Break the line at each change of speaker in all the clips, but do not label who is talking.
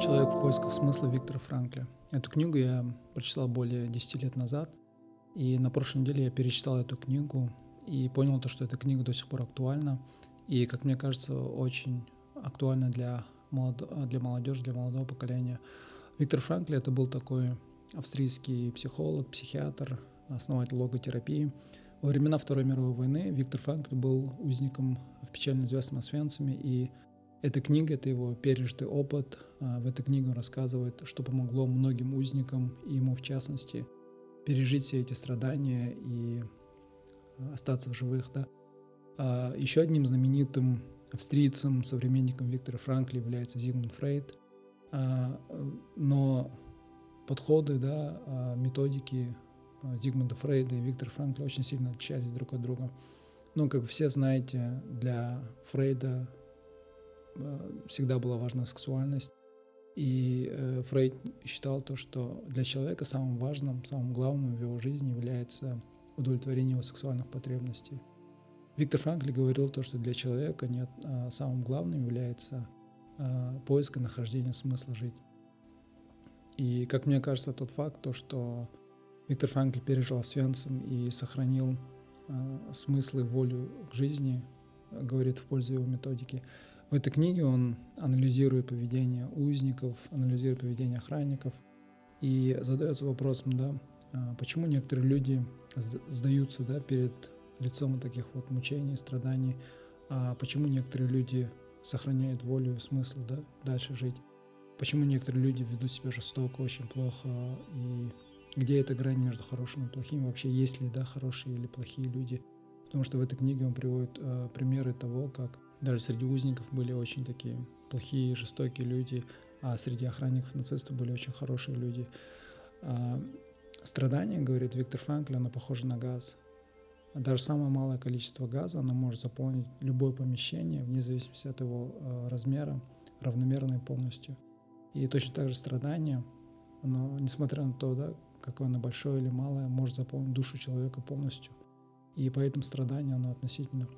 «Человек в поисках смысла» Виктора Франкля. Эту книгу я прочитал более 10 лет назад, и на прошлой неделе я перечитал эту книгу и понял то, что эта книга до сих пор актуальна, и, как мне кажется, очень актуальна для, молод... для молодежи, для молодого поколения. Виктор Франкли это был такой австрийский психолог, психиатр, основатель логотерапии. Во времена Второй мировой войны Виктор Франкли был узником в печально известном Освенциме, и эта книга, это его пережитый опыт. А, в этой книге он рассказывает, что помогло многим узникам, и ему в частности, пережить все эти страдания и а, остаться в живых. Да. А, еще одним знаменитым австрийцем, современником Виктора Франкли является Зигмунд Фрейд. Но подходы, да, методики Зигмунда Фрейда и Виктора Франкля очень сильно отличались друг от друга. Ну, как вы все знаете, для Фрейда всегда была важна сексуальность. И э, Фрейд считал то, что для человека самым важным, самым главным в его жизни является удовлетворение его сексуальных потребностей. Виктор Франкли говорил то, что для человека нет, а самым главным является поиск и нахождение смысла жить. И, как мне кажется, тот факт, то, что Виктор Франкли пережил Освенцим и сохранил смысл и волю к жизни, говорит в пользу его методики – в этой книге он анализирует поведение узников, анализирует поведение охранников и задается вопросом, да, а, почему некоторые люди сдаются да, перед лицом таких вот мучений, страданий, а почему некоторые люди сохраняют волю и смысл да, дальше жить, почему некоторые люди ведут себя жестоко, очень плохо, и где эта грань между хорошим и плохим, вообще есть ли да, хорошие или плохие люди. Потому что в этой книге он приводит э, примеры того, как даже среди узников были очень такие плохие, жестокие люди, а среди охранников нацистов были очень хорошие люди. А, страдание, говорит Виктор Франкли, оно похоже на газ. Даже самое малое количество газа, оно может заполнить любое помещение, вне зависимости от его э, размера, равномерно и полностью. И точно так же страдание, оно, несмотря на то, да, какое оно большое или малое, может заполнить душу человека полностью. И поэтому страдание, оно относительно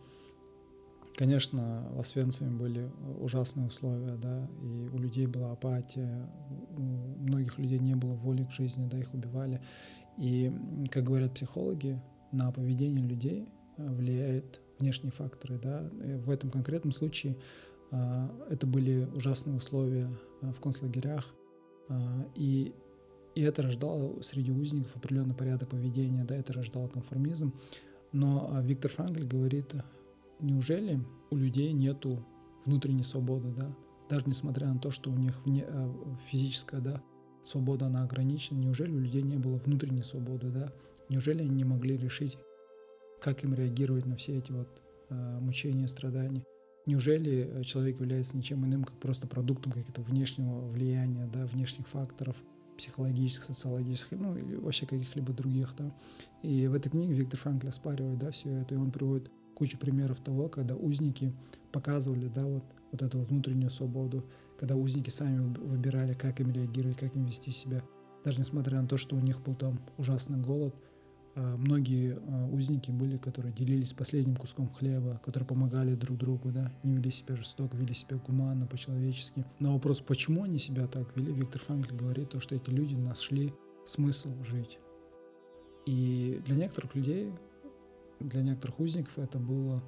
Конечно, в Освенциме были ужасные условия, да, и у людей была апатия, у многих людей не было воли к жизни, да, их убивали. И, как говорят психологи, на поведение людей э, влияют внешние факторы, да. И в этом конкретном случае а, это были ужасные условия а, в концлагерях, и и это рождало среди узников определенный порядок поведения, да, это рождало конформизм. Но Виктор Франкль говорит неужели у людей нету внутренней свободы, да? Даже несмотря на то, что у них вне, э, физическая, да, свобода, она ограничена, неужели у людей не было внутренней свободы, да? Неужели они не могли решить, как им реагировать на все эти вот э, мучения, страдания? Неужели э, человек является ничем иным, как просто продуктом какого-то внешнего влияния, да, внешних факторов, психологических, социологических, ну, или вообще каких-либо других, да? И в этой книге Виктор Франкл оспаривает, да, все это, и он приводит кучу примеров того, когда узники показывали, да, вот, вот эту вот внутреннюю свободу, когда узники сами выбирали, как им реагировать, как им вести себя. Даже несмотря на то, что у них был там ужасный голод, а, многие а, узники были, которые делились последним куском хлеба, которые помогали друг другу, да, не вели себя жестоко, вели себя гуманно, по-человечески. На вопрос, почему они себя так вели, Виктор Франкл говорит, то, что эти люди нашли смысл жить. И для некоторых людей для некоторых узников это было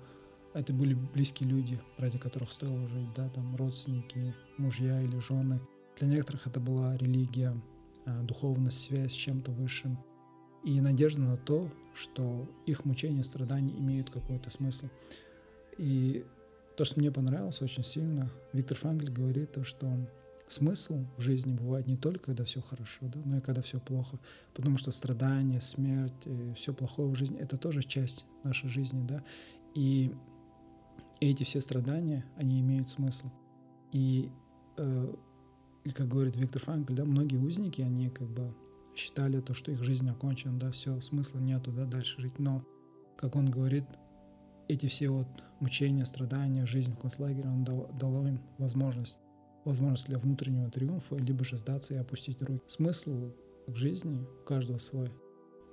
это были близкие люди, ради которых стоило жить, да, там родственники, мужья или жены. Для некоторых это была религия, а, духовность, связь с чем-то высшим. И надежда на то, что их мучения, страдания имеют какой-то смысл. И то, что мне понравилось очень сильно, Виктор Франкль говорит то, что смысл в жизни бывает не только, когда все хорошо, да, но и когда все плохо. Потому что страдания, смерть, все плохое в жизни — это тоже часть нашей жизни, да. И эти все страдания, они имеют смысл. И, э, как говорит Виктор Франкль, да, многие узники, они как бы считали то, что их жизнь окончена, да, все, смысла нету, да, дальше жить. Но, как он говорит, эти все вот мучения, страдания, жизнь в концлагере, он дал, дало им возможность возможность для внутреннего триумфа, либо же сдаться и опустить руки. Смысл к жизни у каждого свой.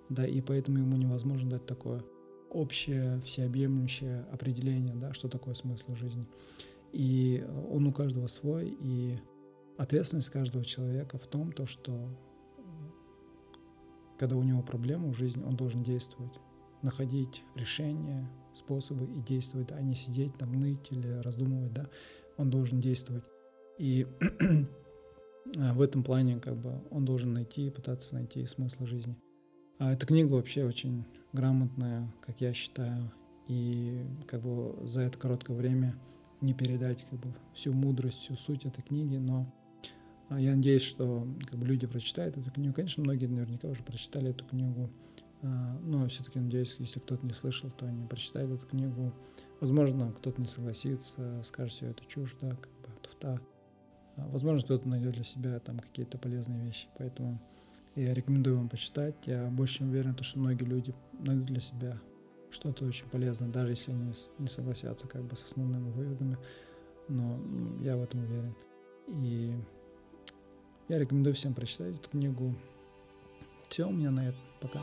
Да, и поэтому ему невозможно дать такое общее, всеобъемлющее определение, да, что такое смысл жизни. И он у каждого свой, и ответственность каждого человека в том, то, что э, когда у него проблемы в жизни, он должен действовать, находить решения, способы и действовать, а не сидеть там, ныть или раздумывать, да, он должен действовать. И а, в этом плане как бы он должен найти, пытаться найти смысл жизни. А эта книга вообще очень грамотная, как я считаю, и как бы за это короткое время не передать как бы всю мудрость, всю суть этой книги, но а, я надеюсь, что как бы, люди прочитают эту книгу. Конечно, многие наверняка уже прочитали эту книгу, а, но все-таки надеюсь, если кто-то не слышал, то они прочитают эту книгу. Возможно, кто-то не согласится, скажет, все это чушь, да, как бы туфта. А, возможно, кто-то найдет для себя там какие-то полезные вещи. Поэтому я рекомендую вам почитать. Я больше чем уверен, что многие люди найдут для себя что-то очень полезное, даже если они не согласятся как бы с основными выводами. Но я в этом уверен. И я рекомендую всем прочитать эту книгу. Все у меня на этом. Пока.